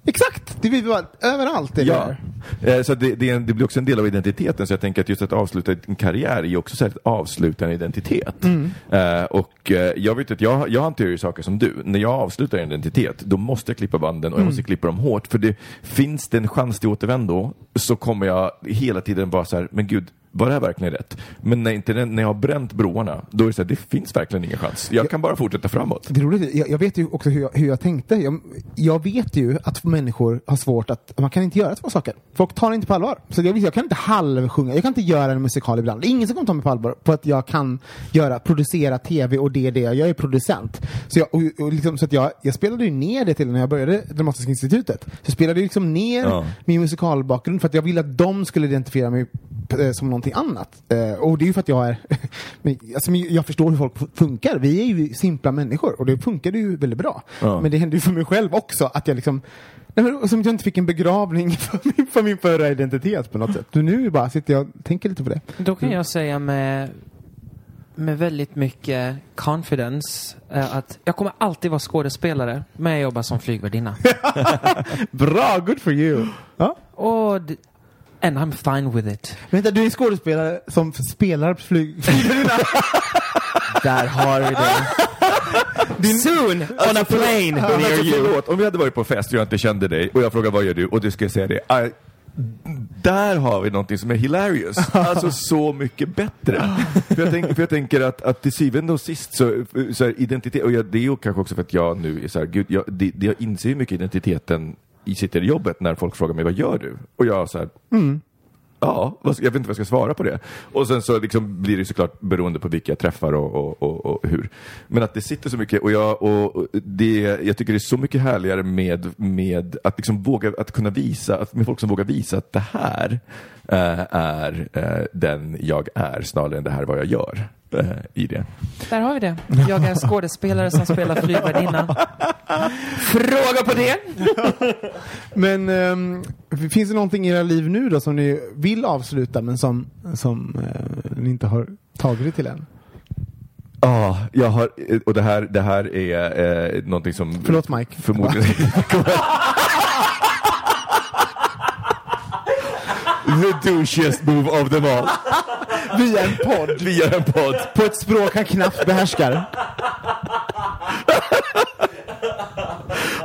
exakt! Det blir bara överallt. Är det Ja, där. Eh, så det, det, en, det blir också en del av identiteten. Så jag tänker att just att avsluta en karriär är också att avsluta en identitet. Eh, och eh, jag vet att jag, jag hanterar ju saker som du. När jag avslutar en identitet, då måste jag klippa banden och jag måste klippa dem hårt. För det, finns det en chans till återvändo så kommer jag hela tiden vara så här, men gud, var det här verkligen rätt? Men när, inte, när jag har bränt broarna, då är det så här, det finns verkligen ingen chans. Jag kan bara fortsätta framåt. Det är roligt, jag, jag vet ju också hur jag, hur jag tänkte. Jag, jag vet ju att människor har svårt att, man kan inte göra två saker. Folk tar det inte på allvar. Så jag, jag kan inte halvsjunga, jag kan inte göra en musikal ibland. Det är ingen som kommer ta mig på allvar på att jag kan göra, producera tv och det är det jag jag är producent. Så, jag, och, och liksom, så att jag, jag spelade ju ner det till när jag började Dramatiska institutet. Så jag spelade ju liksom ner Ja. min musikalbakgrund för att jag ville att de skulle identifiera mig eh, som någonting annat. Eh, och det är ju för att jag är, men, alltså, men jag förstår hur folk funkar. Vi är ju simpla människor och det funkade ju väldigt bra. Ja. Men det hände ju för mig själv också att jag liksom Nej, men, som att jag inte fick en begravning för min, för min förra identitet på något sätt. Så nu bara sitter jag och tänker lite på det. Då kan jag säga med, med väldigt mycket confidence eh, att jag kommer alltid vara skådespelare, men jag jobbar som flygvärdinna. Bra, good for you! Ja. Och and I'm fine with it. Vänta, du är skådespelare som spelar flyg... Där har vi det. Soon on a plane Men near alltså, you. förlåt, om vi hade varit på fest och jag inte kände dig och jag frågar vad gör du och du ska säga det. "Ah, där har vi någonting som är hilarious. Alltså så mycket bättre. för, jag tänker, för jag tänker att, att till syvende och sist så, så här, identitet, och jag, det är ju kanske också för att jag nu är så här, gud, jag, det, det, jag inser ju mycket identiteten i sitter i jobbet när folk frågar mig vad gör du? Och jag så här, Ja, vad ska- jag vet inte vad jag ska svara på det. Och sen så liksom blir det såklart beroende på vilka jag träffar och, och, och, och hur. Men att det sitter så mycket och jag, och det, jag tycker det är så mycket härligare med, med att liksom våga, att kunna visa, att med folk som vågar visa att det här eh, är eh, den jag är snarare än det här vad jag gör eh, i det. Där har vi det. Jag är skådespelare som spelar flygvärdinna. Fråga på det? Men ehm, finns det någonting i era liv nu då som ni vill avsluta men som, som eh, ni inte har tagit det till än? Ja, jag har, och det här, det här är eh, någonting som Förlåt Mike. förmodligen The douchiest move of them all. Via en podd. Vi gör en podd. På ett språk han knappt behärskar.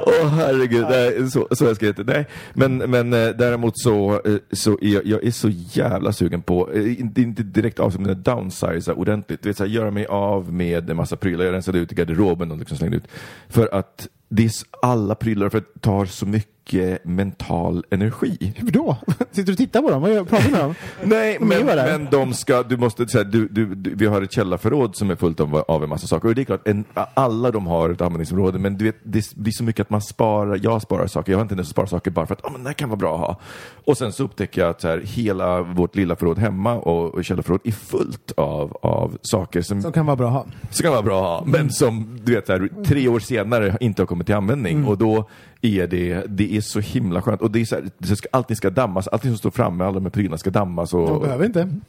Åh herregud, nej, så, så jag ska inte. Nej, men, men eh, däremot så, eh, så är jag, jag är så jävla sugen på, eh, inte, inte direkt avsluta, men downsiza ordentligt. Du vet, så här, göra mig av med en massa prylar. Jag rensade ut i garderoben och liksom slängde ut. För att det är alla prylar för att det tar så mycket mental energi. Hur då? Sitter du och tittar på dem? Vad pratar du med dem? Nej, Men men, de ska, du måste säga, du, du, du, vi har ett källarförråd som är fullt av, av en massa saker. Och det är klart, en, alla de har ett användningsområde, men du vet, det blir så mycket att man sparar, jag sparar saker, jag har inte ens sparat saker bara för att, oh, men det här kan vara bra att ha. Och sen så upptäcker jag att så här, hela vårt lilla förråd hemma och, och källarförråd är fullt av, av saker som, Som kan vara bra att ha. som kan vara bra att ha, men som du vet, så här, tre år senare inte har kommit till användning. Och då är det, det är så himla skönt. Och det är så här, det ska, allting ska dammas, allting som står framme, alla de här prylarna ska dammas. Och, De behöver inte.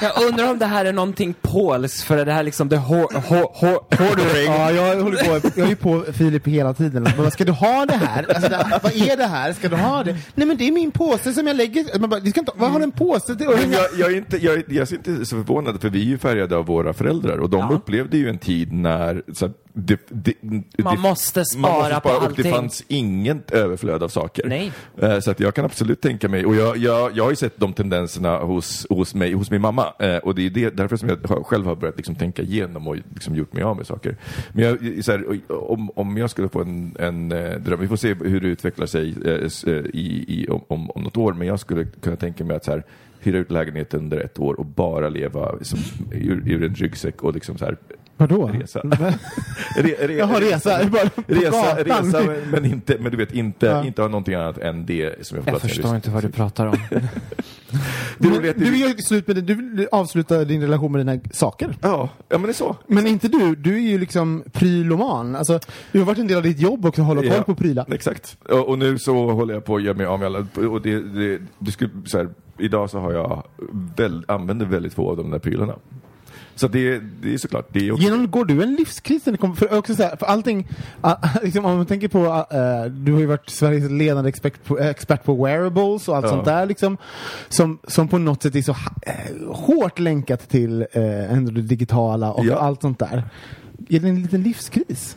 Jag undrar om det här är någonting polskt för det här liksom det hår, hår, hår, hoardering. Ja, jag håller på, jag är ju på Filip hela tiden. Men vad ska du ha det här? Alltså, det, vad är det här? Ska du ha det? Nej men det är min påse som jag lägger... Man bara, du ska inte, vad har du en påse till? Men jag, jag, är inte, jag, är- jag är inte så förvånad, för vi är ju färgade av våra föräldrar och de upplevde ju en tid när så att det, det, Man måste spara på och det allting. fanns inget överflöd av saker. Nej. Eh, Så att jag kan absolut tänka mig, och jag, jag, jag har ju sett de tendenserna hos, hos mig, hos min mamma. Eh, Och det är det, därför som jag själv har börjat liksom tänka igenom och liksom gjort mig av med saker. Men jag, här, om, om jag skulle få en, en eh, dröm, vi får se hur det utvecklar sig i, i, om, om, om något år, men jag skulle kunna tänka mig att så här, hyra ut lägenheten under ett år och bara leva som, ur, ur en ryggsäck och liksom så här Vadå? resa. Re, re, Jaha, resa. Resa, gatan. resa men, men, inte, men du vet, inte, Ja. inte ha någonting annat än det som jag får Jag förstår inte vad du pratar om. Det Men du vill ju slut med det. Du vill avsluta din relation med dina saker. Ja, ja, men det är så. Men inte du, du är ju liksom pryloman. Alltså, det har varit en del av ditt jobb också hålla koll Ja, på prylar. Exakt. Och, och nu så håller jag på att göra mig av med alla. Och det, det, det skulle, så här, idag så har jag väl, använder väldigt få av de där prylarna. Så det, det är såklart, det är också... Genomgår du en livskris när det kommer, för, också så här, för allting, ah, liksom, om man tänker på, uh, du har ju varit Sveriges ledande expert på, eh, expert på wearables och allt Ja. sånt där liksom, som, som på något sätt är så uh, hårt länkat till uh, ändå det digitala och Ja. allt sånt där. Är det en liten livskris?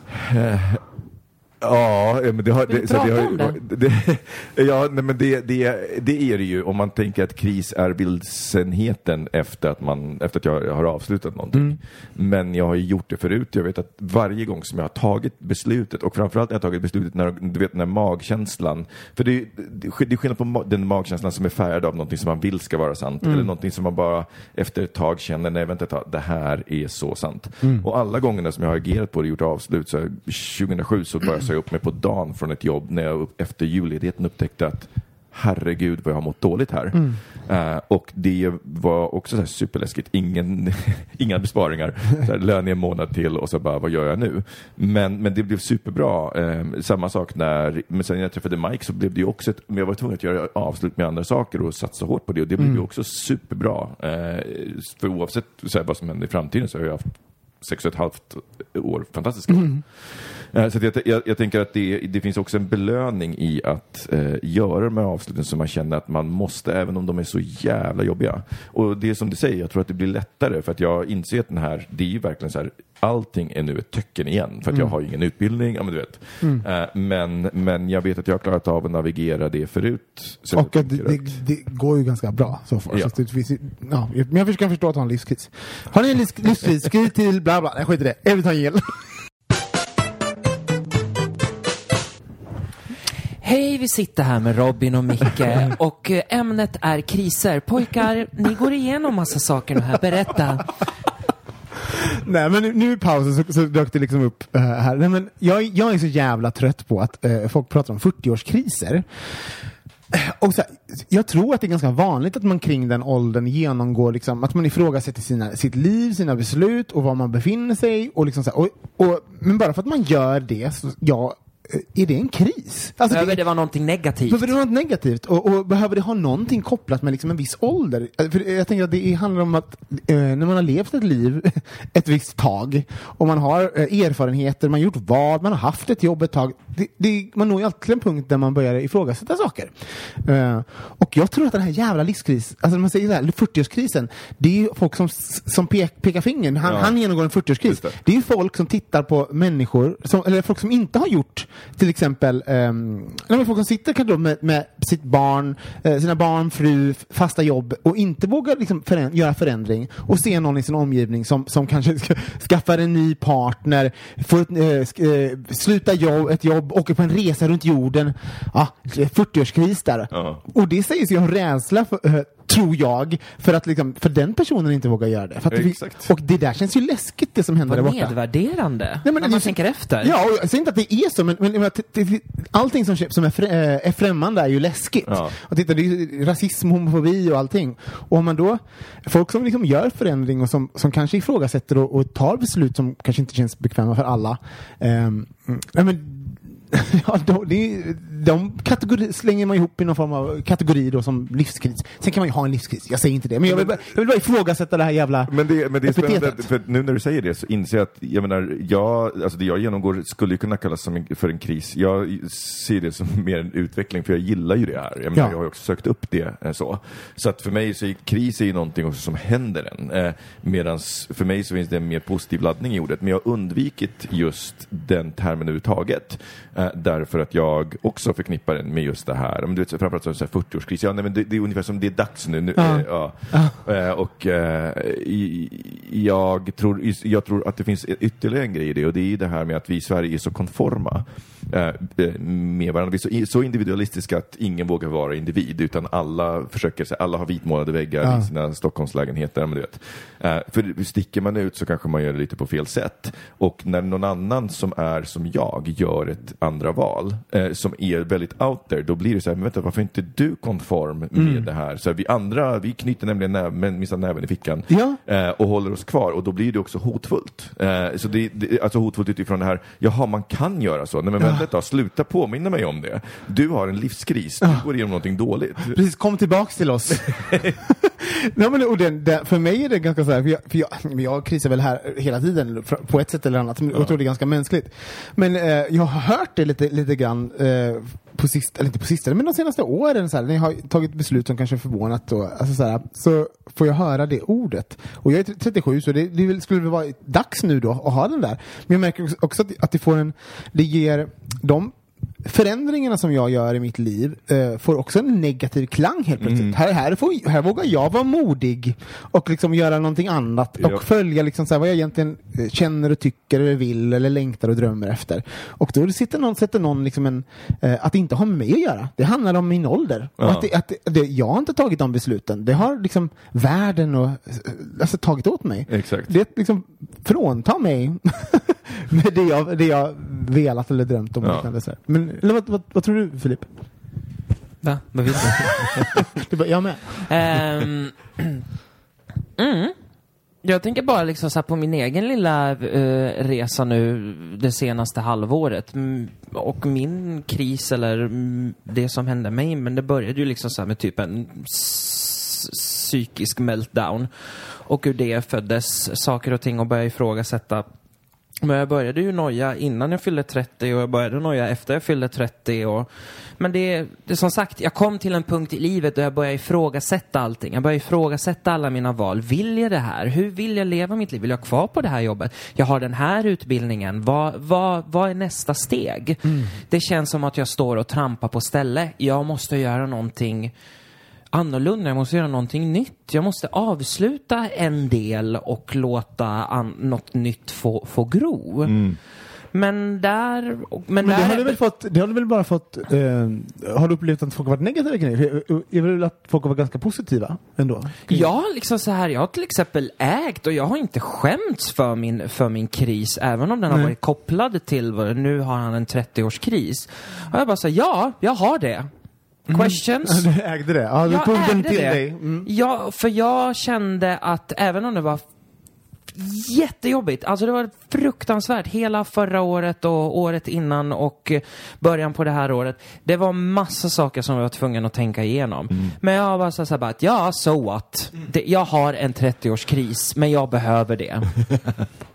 Ja, men det har... Vill Det, så det har om det? det, ja, nej, men det, det, det är det ju om man tänker att kris är vilsenheten efter att, man, efter att jag har avslutat någonting. Mm. Men jag har ju gjort det förut. Jag vet att varje gång som jag har tagit beslutet och framförallt när jag har tagit beslutet när, du vet, när magkänslan, för det, det är skillnad på den magkänslan som är färgad av någonting som man vill ska vara sant Mm. eller någonting som man bara efter ett tag känner, nej vänta ett tag, det här är så sant. Mm. Och alla gångerna som jag har agerat på det, gjort avslut, så 2007 så började jag säga upp mig på dagen från ett jobb när jag efter julledigheten upptäckte att herregud vad jag har mått dåligt här. Eh, och det var också så superläskigt, ingen, inga besparingar, så här, lön i en månad till och så bara vad gör jag nu? Men, men det blev superbra. Eh, samma sak när, men sen när jag träffade Mike så blev det ju också ett, men jag var tvungen att göra avslut med andra saker och satsa hårt på det och det blev ju också superbra. Eh, för oavsett så här, vad som händer i framtiden så har jag haft sex och ett halvt år fantastiska år. Eh, Så att jag, jag, jag tänker att det, det finns också en belöning i att eh, göra de här avsluten som man känner att man måste, även om de är så jävla jobbiga. Och det är som du säger, jag tror att det blir lättare för att jag inser att den här, det är ju verkligen så här, allting är nu ett töcken igen för att jag har ju ingen utbildning, ja men du vet. Eh, men, men jag vet att jag har klarat av att navigera det förut. Så Och det, det, det går ju ganska bra så far. Ja. Så det finns, ja, men jag kan förstå att ha en livskris. Har ni en livs- livskris, skriv till bla bla. Nej, skit i det. Vill ta en Hej, vi sitter här med Robin och Micke och eh, ämnet är kriser. Pojkar, ni går igenom massa saker nu här. Berätta. Nej men nu, nu i pausen så, så dök det liksom upp eh, här. Nej, men jag, jag är så jävla trött på att eh, folk pratar om 40-årskriser. Och så här, jag tror att det är ganska vanligt att man kring den åldern genomgår, liksom, att man ifrågasätter sina, sitt liv, sina beslut och var man befinner sig. Och liksom så här, och, och, men bara för att man gör det, så, ja, eh, är det en kris? Alltså, Behöver det vara någonting negativt? Behöver det vara något negativt? Och, och behöver det ha någonting kopplat med liksom en viss ålder? För jag tänker att det handlar om att eh, när man har levt ett liv ett visst tag och man har eh, erfarenheter, man har gjort vad, man har haft ett jobb ett tag. Det, det, man når ju alltid en punkt där man börjar ifrågasätta saker. Eh, och jag tror att den här jävla livskris, alltså när man säger så här, 40-årskrisen, det är ju folk som, som pek, pekar fingern. Han, Ja. han genomgår en 40-årskris. Just det. Det är ju folk som tittar på människor, som, eller folk som inte har gjort till exempel um, nej, men folk som sitter kanske med, med sitt barn, eh, sina barn, fru, fasta jobb och inte vågar liksom föränd- göra förändring och se någon i sin omgivning som, som kanske ska, skaffar en ny partner, får ett, eh, eh, sluta jobb, ett jobb, åker på en resa runt jorden. Ja, 40-årskris där. Ja. Och det sägs ju ha rädsla för, eh, tror jag, för att liksom, för den personen inte vågar göra det. För att det Exakt. och det där känns ju läskigt det som händer där borta. nedvärderande. Nej, men när man tänker efter. Ja, och jag säger inte att det är så, men, men, men allting som, som är, frä, eh, är främmande är ju läskigt. Ja. Och titta, det är ju rasism, homofobi och allting. Och om man då, folk som liksom gör förändring och som, som kanske ifrågasätter och, och tar beslut som kanske inte känns bekväma för alla. nej, men, ja, de, det, de kategori, slänger man ihop i någon form av kategori då som livskris. Sen kan man ju ha en livskris, jag säger inte det. Men jag vill bara, jag vill bara ifrågasätta det här jävla Men det, men det är spännande, för nu när du säger det så inser jag att, jag menar, jag, alltså det jag genomgår skulle ju kunna kallas som en, för en kris. Jag ser det som mer en utveckling, för jag gillar ju det här. Jag, menar, Ja. jag har ju också sökt upp det eh, så. Så att för mig så är kris är ju någonting också som händer en. Eh, Medan för mig så finns det en mer positiv laddning i ordet. Men jag har undvikit just den termen överhuvudtaget. Eh, därför att jag också förknippar den med just det här. Men du vet, så framförallt så här 40-årskris. Ja, nej, men det, det är ungefär som det är dags nu. nu Ja. eh, ja. Eh, och eh, jag, tror, jag tror att det finns ytterligare en grej i det och det är det här med att vi i Sverige är så konforma med varandra. Vi är så, individualistiska att ingen vågar vara individ utan alla försöker, alla har vitmålade väggar Ja. i sina Stockholmslägenheter. Men du vet. Eh, för sticker man ut så kanske man gör det lite på fel sätt. Och när någon annan som är som jag gör ett andra val eh, som är väldigt out there, då blir det så här, men vänta, varför är inte du konform med Mm. det här? Så här, vi andra, vi knyter nämligen näven, minsta näven i fickan Ja. eh, och håller oss kvar och då blir det också hotfullt. Eh, så det, det, alltså hotfullt utifrån det här, jaha man kan göra så, nej men vänta ett tag, sluta påminna mig om det. Du har en livskris, du går igenom någonting dåligt. Precis, kom tillbaks till oss. Nej, men, och den, den, för mig är det ganska så här, för jag, för jag, jag krisar väl här hela tiden på ett sätt eller annat, jag tror det är ganska mänskligt. Men eh, jag har hört det lite, lite grann eh, på sist, eller inte på sistone, men de senaste åren så här, när jag har tagit beslut som kanske förvånat då, alltså, så, här, så får jag höra det ordet. Och jag är 37 så det, det skulle väl vara dags nu då att ha den där. Men jag märker också- också att, att det får en, det ger de förändringarna som jag gör i mitt liv eh, får också en negativ klang helt plötsligt. Här, här, får, här vågar jag vara modig och liksom göra någonting annat Ja. och följa liksom så vad jag egentligen eh, känner och tycker eller vill eller längtar och drömmer efter. Och då sitter någon, sätter någon liksom en, eh, att inte har med mig att göra. Det handlar om min ålder. Ja. Och att det, att det, jag har inte tagit de besluten. Det har liksom världen och, eh, alltså, tagit åt mig. Exakt. Det liksom fråntar mig med det jag, det jag velat eller drömt om. Ja. liknande så här. Men, eller vad, vad, vad tror du Filip? Va? Vad vill du? Du bara, jag med. Ehm, mm. Jag tänker bara liksom så här på min egen lilla eh, resa nu det senaste halvåret. Mm, och min kris eller mm, det som hände mig, men det började ju liksom så här med typ en psykisk meltdown. Och ur det föddes saker och ting och började ifrågasätta men jag började ju noja innan jag fyllde 30 och jag började noja efter jag fyllde 30. Och, men det, det är som sagt, jag kom till en punkt i livet då jag började ifrågasätta allting. Jag började ifrågasätta alla mina val. Vill jag det här? Hur vill jag leva mitt liv? Vill jag ha kvar på det här jobbet? Jag har den här utbildningen. Vad, vad, vad är nästa steg? Det känns som att jag står och trampar på ställe. Jag måste göra någonting annorlunda, jag måste göra någonting nytt. Jag måste avsluta en del och låta an- något nytt få, få gro. Men där... Men, Men där det har du väl fått, det har du väl bara fått, eh, har du upplevt att folk har varit negativa kring det? Jag vill att folk har varit ganska positiva ändå. Har liksom så här, jag har till exempel ägt och jag har inte skämts för min, för min kris, även om den har Nej. varit kopplad till, nu har han en 30-årskris. Och jag bara säger ja, jag har det. Questions? Du ägde det? Ja, du jag tog den till det. dig. Mm. Ja, för jag kände att även om det var jättejobbigt, alltså det var fruktansvärt hela förra året och året innan och början på det här året. Det var massa saker som jag var tvungen att tänka igenom. Men jag var så här bara att ja, so what? Det, jag har en 30-årskris, men jag behöver det.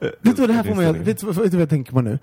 Vet du vad det här får mig vet, du vad- jag tänker på nu?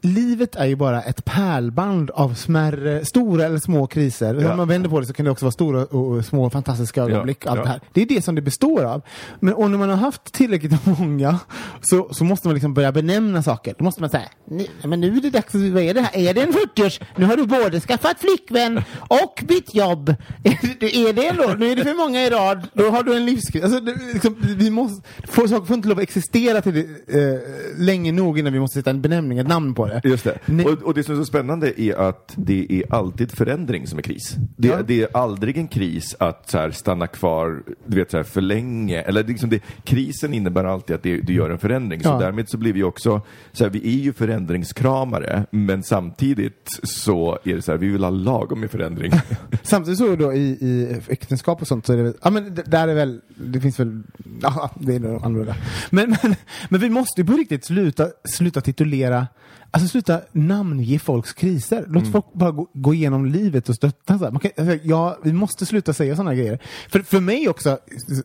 Livet är ju bara ett pärlband av smärre, stora eller små kriser. Ja. Om man vänder på det så kan det också vara stora och små fantastiska ögonblick. Ja, allt ja. det här. Det är det som det består av. Men och när man har haft tillräckligt många så, så måste man liksom börja benämna saker. Då måste man säga, "Nu- men nu är det dags, vad är det här? Är det en 40-års? Nu har du både skaffat flickvän och bytt jobb. Är det, ändå? Nu är det för många i rad. Då har du en livskris. Alltså, det, liksom, vi måste, saker får inte lov att existera till det, eh, länge nog innan vi måste sätta en benämning, ett namn på det. Just det. Och, och det som är så spännande är att det är alltid förändring som är kris. Det, Ja. det är aldrig en kris att så här, stanna kvar du vet, så här, för länge. Eller liksom det, krisen innebär alltid att det, du gör en förändring. Så Ja. därmed så blir vi också, så här, vi är ju förändringskramare, men samtidigt så är det så här, vi vill ha lagom med förändring. Samtidigt så då i, i äktenskap och sånt så är det ja men där är väl, det finns väl, ja det är nog annorlunda. Men, men, men vi måste ju på riktigt sluta, sluta titulera, alltså sluta namnge folks kriser. Låt folk bara gå, gå igenom livet och stötta. Så här. Man kan, alltså, ja, vi måste sluta säga sådana grejer. För, för mig också,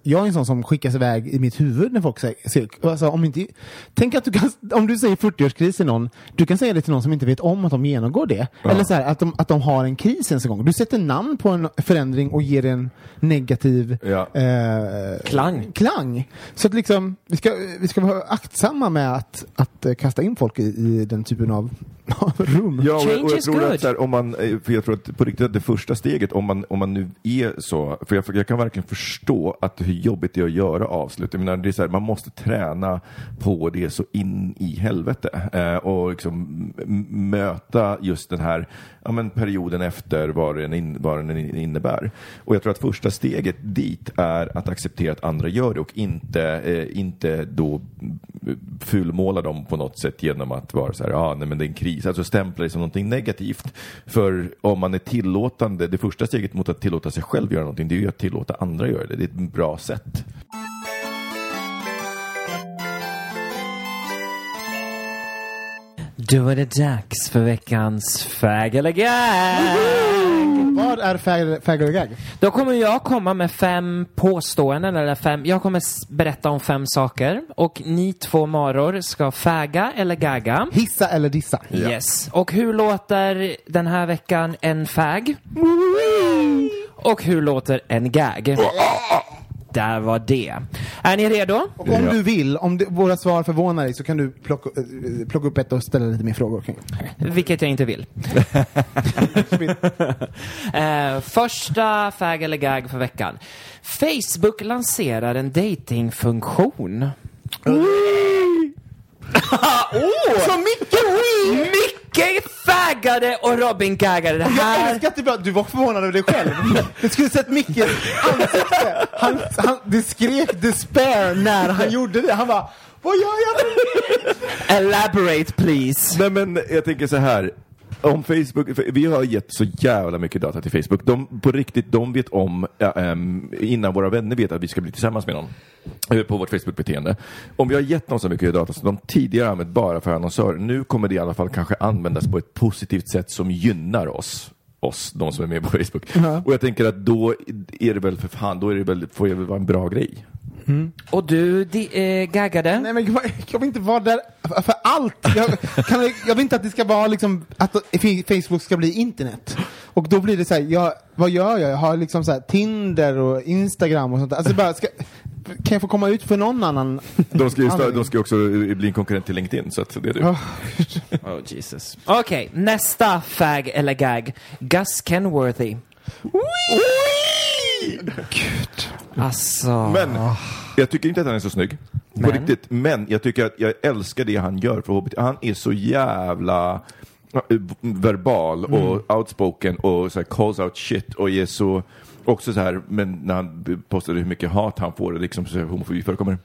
jag är en sån som skickas iväg i mitt huvud när folk säger, alltså, om inte, tänk att du kan, om du säger 40-årskris till någon, du kan säga det till någon som inte vet om att de genomgår det. Eller så här, att, de, att de har en kris ens en gång. Du sätter namn på en förändring och ger en negativ Ja. eh, Klang. klang. Så att liksom, vi ska, vi ska vara aktsamma med att, att eh, kasta in folk i, i den typen av rum. Ja, och, och jag tror good. att här, om man, eh, för jag tror att på riktigt att det första steget, om man, om man nu är så, för jag, jag kan verkligen förstå att hur jobbigt det är att göra avslut. Jag menar, det är så här, man måste träna på det så in i helvete eh, och liksom möta just den här ja, men perioden efter vad den, in, vad den innebär. Och jag tror att första steget dit är att acceptera att andra gör det och inte, eh, inte då fulmåla dem på något sätt genom att vara så här, ja, nej, men det är en kris, alltså stämpla det som någonting negativt. För om man är tillåtande, det första steget mot att tillåta sig själv göra någonting, det är ju att tillåta andra göra det. Det är ett bra sätt. Då är det dags för veckans fag eller gag. Vad är fag fag eller gag? Då kommer jag komma med fem påståenden, eller fem, jag kommer s- berätta om fem saker. Och ni två maror ska fäga eller gagga. Hissa eller dissa? Yes. Och hur låter den här veckan en fag? Och hur låter en gag? Där var det. Är ni redo? Och om du vill, om det, våra svar förvånar dig så kan du plocka, eh, plocka upp ett och ställa lite mer frågor kring. Vilket jag inte vill. eh, första fag eller gag för veckan. Facebook lanserar en datingfunktion. Så Micke Micke faggade och Robin gaggade. Det Jag här... älskar att du, bara- du var förvånad över dig själv. Du skulle sett Mickes ansikte. Han, han, det skrek despair när han gjorde det. Han bara, vad gör jag nu? Elaborate please. Nej men jag tänker så här. Om Facebook, vi har gett så jävla mycket data till Facebook. De, på riktigt, de vet om, ehm, innan våra vänner vet att vi ska bli tillsammans med någon, eh, på vårt Facebook-beteende. Om vi har gett dem så mycket data som de tidigare använt bara för annonsörer, nu kommer det i alla fall kanske användas på ett positivt sätt som gynnar oss oss, de som är med på Facebook. Och jag tänker att då är det väl för fan, då är det väl, får det väl vara en bra grej. Och du di, eh, gaggade? Nej men jag, jag vill inte vara där för, för allt. Jag, kan, jag vill inte att det ska vara liksom, att Facebook ska bli internet. Och då blir det så här, jag, vad gör jag? Jag har liksom så här Tinder och Instagram och sånt där. Alltså bara, ska, kan jag få komma ut för någon annan? De ska ju sta- anledning? de ska också bli en konkurrent till LinkedIn, så att det är. Ja. Oh Jesus. Okej, nästa fag eller gag. Gus Kenworthy. Gud. Alltså. Men jag tycker inte att han är så snygg. På Men? riktigt. Men jag tycker att jag älskar det han gör för HBT. Han är så jävla eh, verbal och outspoken och så här calls out shit och är så också så här, men när han postade hur mycket hat han får liksom så homofobi förekommer.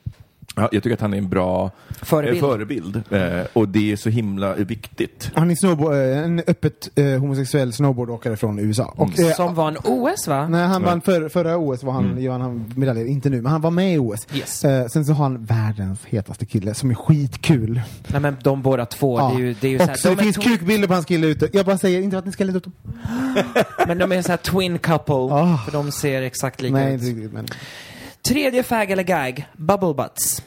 Ja, jag tycker att han är en bra Förebild. eh, förebild. Eh, och det är så himla viktigt. Han är snowboard, eh, en öppet eh, homosexuell snowboardåkare från USA. Och, eh, Som vann OS va? När han vann för, förra OS var han, vann han medaljer, inte nu, men han var med i OS. Yes. Eh, sen så har han världens hetaste kille som är skitkul. Nej men de båda två, det är ju, det är ju så här, och så de det finns kukbilder på hans kille ute. Jag bara säger inte att ni ska leta ut dem. Men de är så här twin couple, Ah. för de ser exakt lika Nej, ut. inte riktigt men. Tredje fag eller gag, bubble butts.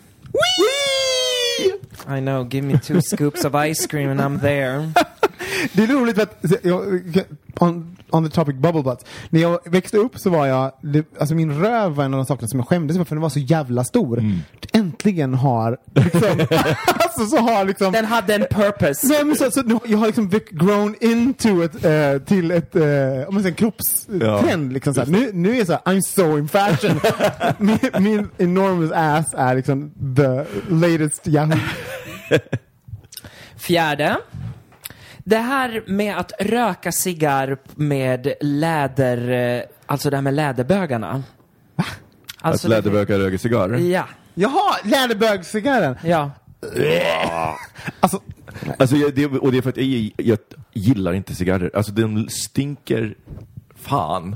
I know, give me two scoops of ice cream and I'm there. Det är roligt för att, on, on the topic bubble butts. När jag växte upp så var jag, det, alltså min röv var en av de sakerna som jag skämdes för, för den var så jävla stor. Äntligen har, liksom, alltså så har liksom Den hade en purpose. Nej, men så, så, nu- jag har liksom grown into ett, eh, till ett, eh, om man säger kroppstrend. Ja, liksom, så. Nu, nu är jag såhär, I'm so in fashion. min, min enormous ass är liksom the latest Yahoo. Fjärde. Det här med att röka cigarr med läder, eh, alltså det här med läderbögarna. Va? Att läderbögar röker cigarr. Ja, Jaha, läderbögscigarren. ja. Alltså, Alltså, jag, det, och det är för att jag, jag gillar inte cigarrer. Alltså de stinker fan.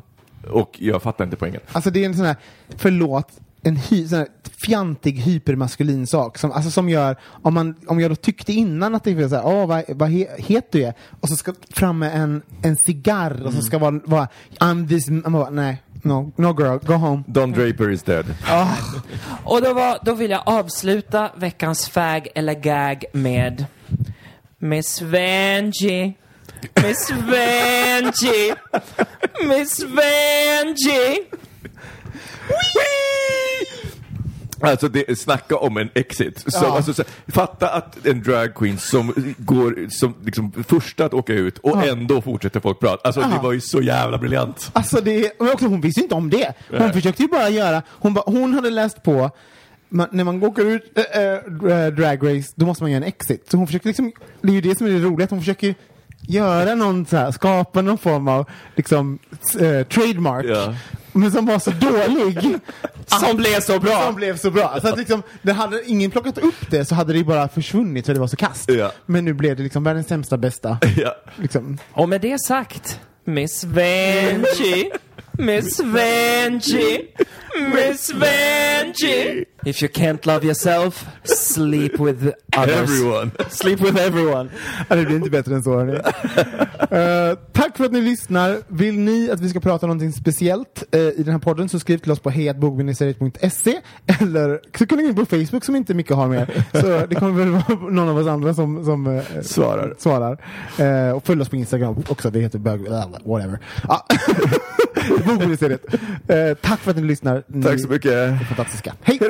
Och jag fattar inte poängen. Alltså det är en sån här, förlåt, en hy, sån här fjantig hypermaskulin sak som, alltså som gör, om, man, om jag då tyckte innan att det var såhär, åh vad, vad he, het du är, och så ska fram med en, en cigarr och så ska vara, vara I'm this, man bara, nej, no, no girl, go home. Don Draper is dead. Och då, var, då vill jag avsluta veckans fag eller gag med Miss Vanjie. Miss Vanjie. Miss Vanjie. Alltså, det, snacka om en exit. Som, Ja. alltså, så, fatta att en drag queen som går som liksom, första att åka ut och ändå fortsätter folk prata. Alltså, det var ju så jävla briljant. Alltså det, men också, hon visste inte om det. Hon försökte ju bara göra, hon, ba, hon hade läst på, man, när man åker ut äh, äh, Drag Race, då måste man göra en exit. Så hon försöker liksom, det är ju det som är det roliga, att hon försöker göra någon så här, skapa någon form av liksom, eh, trademark. Ja. Men som var så dålig. Som blev så bra. Som blev så bra. Så att liksom, det hade ingen plockat upp det så hade det bara försvunnit för det var så kast. Ja. Men nu blev det liksom världens sämsta bästa. Ja. Liksom. Och med det sagt, Miss Vanjie. Miss Vanjie. Miss Vanjie. If you can't love yourself, sleep with others. Everyone. Sleep with everyone. Ja, det blir inte bättre än så. hörni. Eh, tack för att ni lyssnar. Vill ni att vi ska prata om någonting speciellt eh, i den här podden så skriv till oss på hejatbogministeriet.se eller så kan ni gå in på Facebook som inte mycket har med. Så det kommer väl vara någon av oss andra som, som eh, Svarar. svarar. Och följ oss på Instagram också, det heter bög... whatever. Bogministeriet. Eh, tack för att ni lyssnar. Ni Tack så mycket. är fantastiska. Hej! Hej